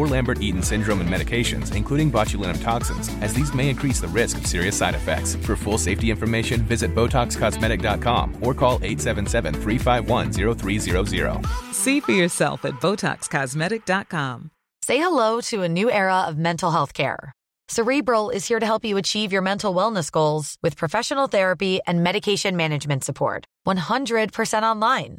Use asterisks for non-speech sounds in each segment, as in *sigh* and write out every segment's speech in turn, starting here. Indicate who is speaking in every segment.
Speaker 1: or Lambert Eaton syndrome and medications, including botulinum toxins, as these may increase the risk of serious side effects. For full safety information, visit BotoxCosmetic.com or call 877 351 0300.
Speaker 2: See for yourself at BotoxCosmetic.com.
Speaker 3: Say hello to a new era of mental health care. Cerebral is here to help you achieve your mental wellness goals with professional therapy and medication management support. 100% online.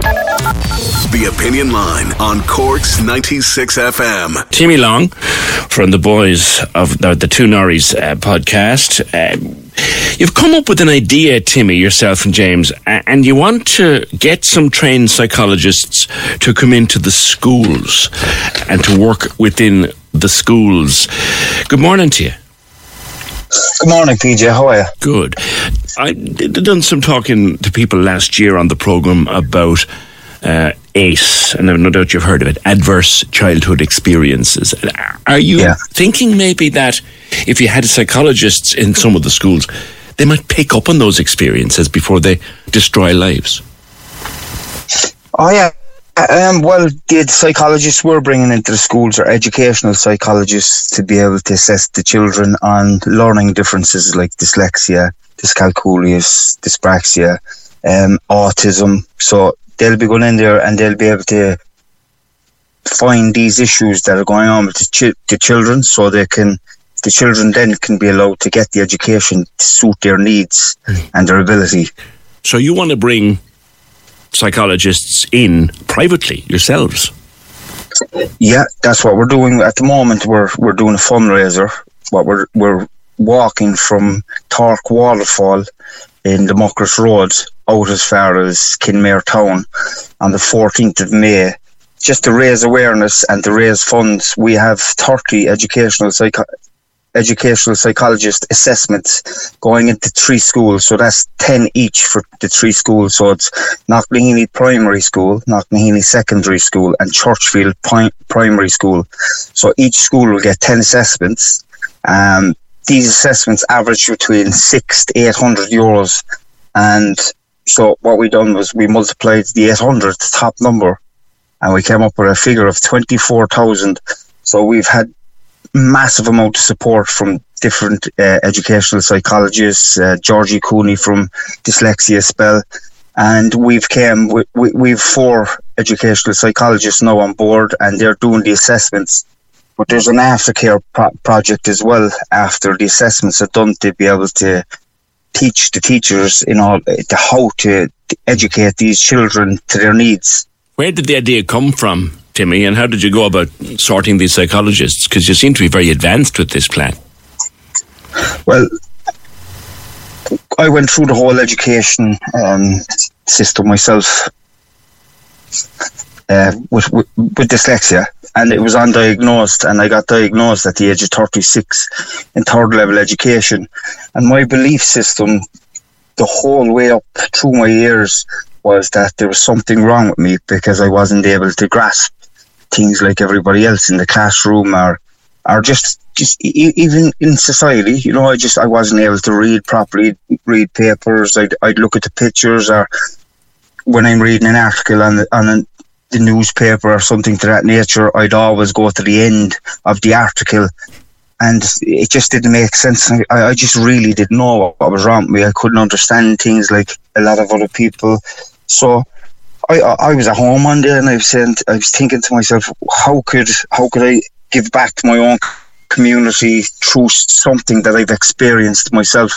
Speaker 4: The Opinion Line on Cork's 96 FM.
Speaker 5: Timmy Long from the boys of the, the Two Norries uh, podcast. Uh, you've come up with an idea, Timmy, yourself and James, and you want to get some trained psychologists to come into the schools and to work within the schools. Good morning to you.
Speaker 6: Good morning, PJ. How are you?
Speaker 5: Good. I done some talking to people last year on the program about uh, ACE, and no doubt you've heard of it, adverse childhood experiences. Are you yeah. thinking maybe that if you had psychologists in some of the schools, they might pick up on those experiences before they destroy lives?
Speaker 6: Oh, yeah. Um, well, the psychologists we're bringing into the schools are educational psychologists to be able to assess the children on learning differences like dyslexia, dyscalculia, dyspraxia, um, autism. So they'll be going in there and they'll be able to find these issues that are going on with the, ch- the children so they can the children then can be allowed to get the education to suit their needs mm. and their ability.
Speaker 5: So you want to bring psychologists in privately yourselves?
Speaker 6: Yeah, that's what we're doing at the moment. We're we're doing a fundraiser. What we're we're walking from Torc Waterfall in the Muckross Road out as far as Kenmare Town on the 14th of May. Just to raise awareness and to raise funds, we have 30 educational psych- educational psychologist assessments going into three schools. So that's 10 each for the three schools. So it's Knocknaheeny Primary School, Knocknaheeny Secondary School, and Churchfield Primary School. So each school will get 10 assessments. Um, these assessments average between six to 800 euros. And so what we done was we multiplied the 800, the top number, and we came up with a figure of 24,000. So we've had massive amount of support from different uh, educational psychologists, uh, Georgie Cooney from Dyslexia Spell, and we've came we, we, we've four educational psychologists now on board, and they're doing the assessments. But there's an aftercare pro- project as well after the assessments are done to be able to teach the teachers in all to how to educate these children to their needs.
Speaker 5: Where did the idea come from? Timmy, and how did you go about sorting these psychologists? Because you seem to be very advanced with this plan.
Speaker 6: Well, I went through the whole education um, system myself uh, with, with, with dyslexia, and it was undiagnosed, and I got diagnosed at the age of 36 in third level education. And my belief system, the whole way up through my years, was that there was something wrong with me because I wasn't able to grasp things like everybody else in the classroom or or just just even in society you know i just i wasn't able to read properly read papers i'd, I'd look at the pictures or when i'm reading an article on the, on the newspaper or something to that nature i'd always go to the end of the article and it just didn't make sense. I, I just really didn't know what was wrong with me. I couldn't understand things like a lot of other people. So I, I was at home one day and I was saying, I was thinking to myself, how could how could I give back to my own community through something that I've experienced myself?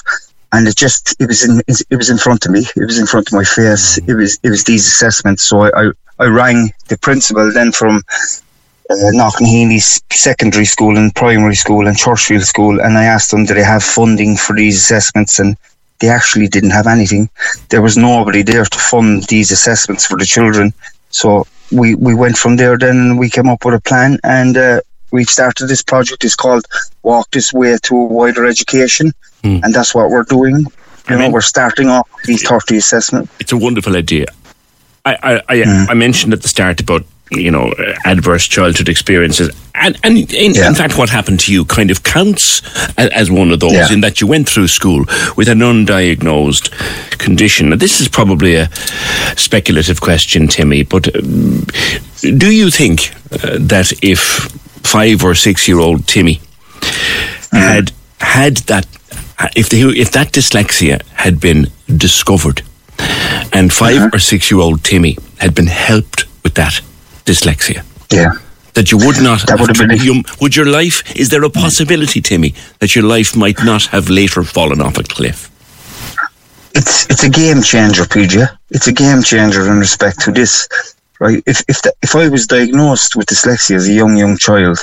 Speaker 6: And it just it was in it was in front of me. It was in front of my face. It was it was these assessments. So I I, I rang the principal then from uh, Secondary School and Primary School and Churchfield School, and I asked them, do they have funding for these assessments? And they actually didn't have anything. There was nobody there to fund these assessments for the children. So we, we went from there then and we came up with a plan and uh, we've started this project. It's called Walk This Way to a Wider Education. Mm. And that's what we're doing. You I know, we're starting off these 30 assessments.
Speaker 5: It's a wonderful idea. I, I, I, mm. I mentioned at the start about you know, adverse childhood experiences. And, and in, yeah. in, fact, what happened to you kind of counts as one of those yeah. in that you went through school with an undiagnosed condition. Now, this is probably a speculative question, Timmy, but um, do you think uh, that if five or six year old Timmy mm-hmm. had had that, if, the, if that dyslexia had been discovered and 5 uh-huh. or six year old Timmy had been helped with that, dyslexia.
Speaker 6: Yeah.
Speaker 5: That you would not. That would have been. You, would your life? Is there a possibility, Timmy, that your life might not have later fallen off a cliff?
Speaker 6: It's it's a game changer, PJ. It's a game changer in respect to this, right? If if the, if I was diagnosed with dyslexia as a young young child,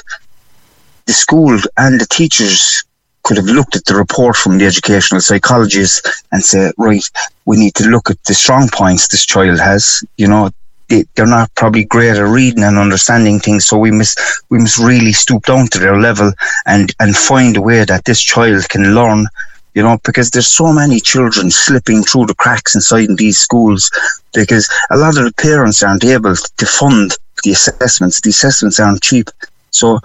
Speaker 6: the school and the teachers could have looked at the report from the educational psychologist and say, right, we need to look at the strong points this child has. You know, they're not probably great at reading and understanding things. So we must we must really stoop down to their level and and find a way that this child can learn. You know, because there's so many children slipping through the cracks inside in these schools because a lot of the parents aren't able to fund the assessments. The assessments aren't cheap. So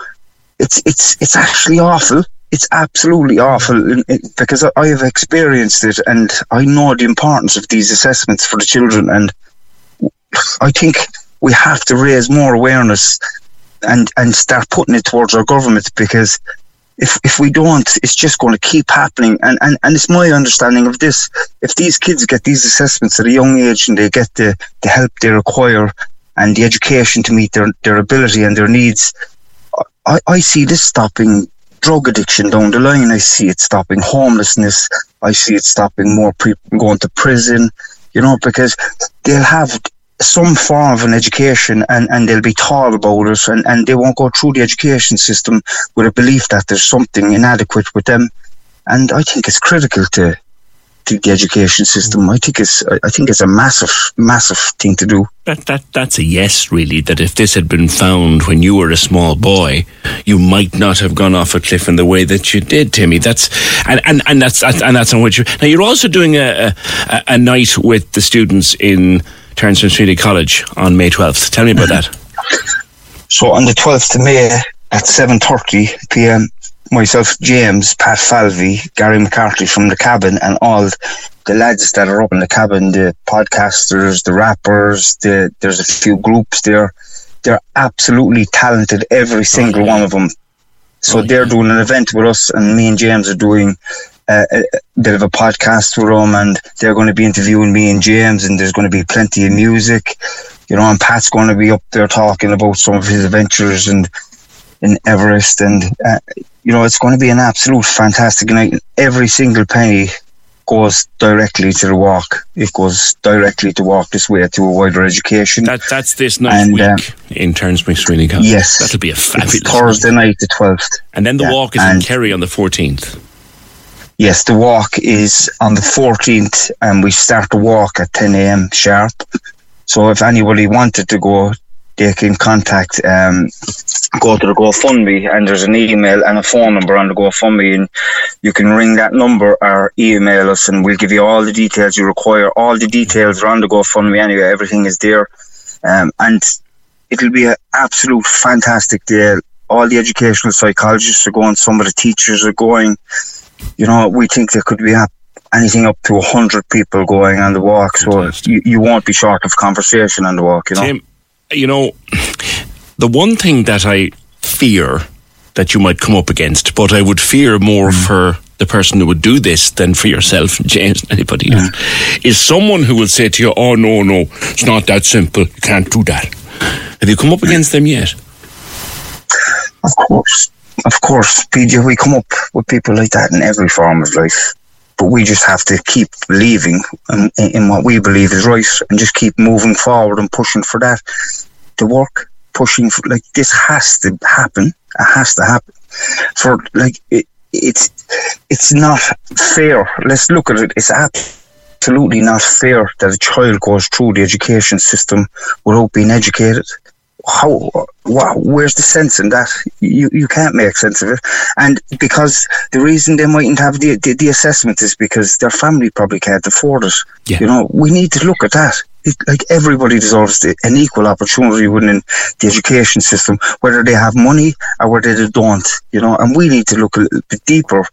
Speaker 6: it's it's it's actually awful. It's absolutely awful because I have experienced it and I know the importance of these assessments for the children and I think we have to raise more awareness and and start putting it towards our government because if if we don't, it's just going to keep happening. And, and and it's my understanding of this: if these kids get these assessments at a young age and they get the the help they require and the education to meet their their ability and their needs, I, I see this stopping drug addiction down the line. I see it stopping homelessness. I see it stopping more people going to prison. You know, because they'll have some form of an education and, and they'll be taught about it and, and they won't go through the education system with a belief that there's something inadequate with them. And I think it's critical to, to the education system. I think it's I think it's a massive, massive thing to do.
Speaker 5: That that that's a yes, really. That if this had been found when you were a small boy, you might not have gone off a cliff in the way that you did, Timmy. That's and and, and that's and that's on what you. Now you're also doing a, a, a night with the students in Terence MacSwiney College on May 12th. Tell me about that. *laughs*
Speaker 6: So on the 12th of May at 7.30 p.m., myself, James, Pat Falvey, Gary McCarthy from the cabin and all the lads that are up in the cabin, the podcasters, the rappers, the, there's a few groups there. They're absolutely talented, every single one of them. So they're doing an event with us, and me and James are doing a, a, bit of a podcast with them, and they're going to be interviewing me and James, and there's going to be plenty of music, you know. And Pat's going to be up there talking about some of his adventures and in Everest, and uh, you know, it's going to be an absolute fantastic night. Every single penny goes directly to the walk. It goes directly to walk this way to a wider education.
Speaker 5: That, that's this night and, week uh, in Terence MacSwiney
Speaker 6: Yes,
Speaker 5: that'll be a fabulous.
Speaker 6: It's Thursday night, night the twelfth,
Speaker 5: and then the yeah, walk is in Kerry on the fourteenth.
Speaker 6: Yes, the walk is on the 14th, and we start the walk at 10 a.m. sharp. So if anybody wanted to go, they can contact, um, go to the GoFundMe, and there's an email and a phone number on the GoFundMe, and you can ring that number or email us, and we'll give you all the details you require. All the details are on the GoFundMe anyway. Everything is there, um, and it'll be an absolute fantastic day. All the educational psychologists are going, some of the teachers are going. You know, we think there could be anything up to 100 people going on the walk, so you, you won't be short of conversation on the walk, you know.
Speaker 5: Tim, you know, the one thing that I fear that you might come up against, but I would fear more mm. for the person who would do this than for yourself, *laughs* James, anybody else, is someone who will say to you, oh, no, no, it's not that simple. You can't do that. Have you come up against them yet?
Speaker 6: Of course. Of course, PJ, we come up with people like that in every form of life. But we just have to keep believing in, in what we believe is right and just keep moving forward and pushing for that. The work, pushing for, like, this has to happen. It has to happen. For, like, it, it's it's not fair. Let's look at it. It's absolutely not fair that a child goes through the education system without being educated. How? Wow, where's the sense in that? You you can't make sense of it. And because the reason they mightn't have the the, the assessment is because their family probably can't afford it. Yeah. You know, we need to look at that it, like everybody deserves the, an equal opportunity within the education system, whether they have money or whether they don't, you know, and we need to look a little bit deeper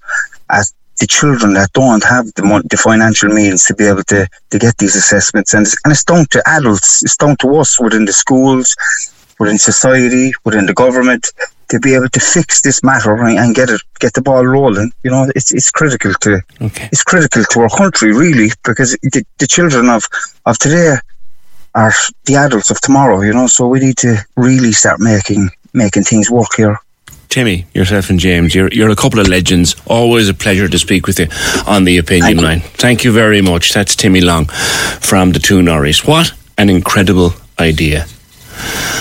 Speaker 6: at the children that don't have the, the financial means to be able to, to get these assessments. And it's, and it's down to adults, it's down to us within the schools, within society, within the government, to be able to fix this matter and, and, get it, get the ball rolling. You know, it's it's critical to okay. it's critical to our country really because the, the children of of today are the adults of tomorrow. You know, so we need to really start making making things work here.
Speaker 5: Timmy, yourself and James, you're, you're a couple of legends. Always a pleasure to speak with you on the opinion Thank line. Thank you very much. That's Timmy Long from the Two Norries. What an incredible idea.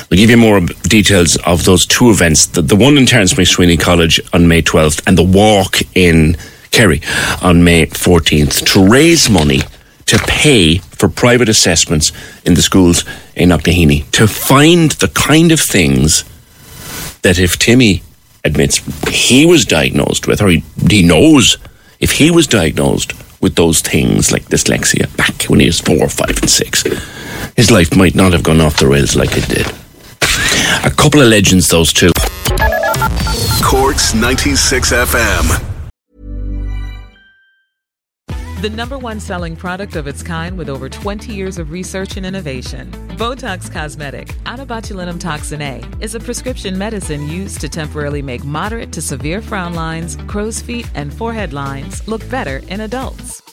Speaker 5: We'll give you more details of those two events the, the one in Terence MacSwiney College on May 12th and the walk in Kerry on May 14th to raise money to pay for private assessments in the schools in Knocknaheeny to find the kind of things that if Timmy admits he was diagnosed with, or he, he knows if he was diagnosed with those things like dyslexia back when he was four, five, and six, his life might not have gone off the rails like it did. A couple of legends, those two.
Speaker 4: Corks 96 FM.
Speaker 2: The number one selling product of its kind with over 20 years of research and innovation. Botox Cosmetic, out toxin A, is a prescription medicine used to temporarily make moderate to severe frown lines, crow's feet, and forehead lines look better in adults.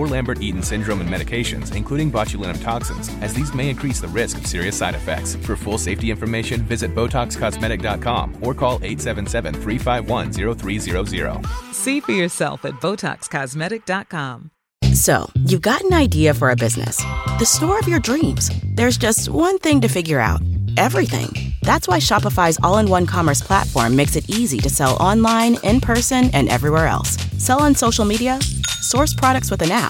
Speaker 1: or Lambert-Eaton syndrome and medications, including botulinum toxins, as these may increase the risk of serious side effects. For full safety information, visit BotoxCosmetic.com or call 877-351-0300.
Speaker 2: See for yourself at BotoxCosmetic.com.
Speaker 7: So, you've got an idea for a business. The store of your dreams. There's just one thing to figure out. Everything. That's why Shopify's all-in-one commerce platform makes it easy to sell online, in person, and everywhere else. Sell on social media source products with an app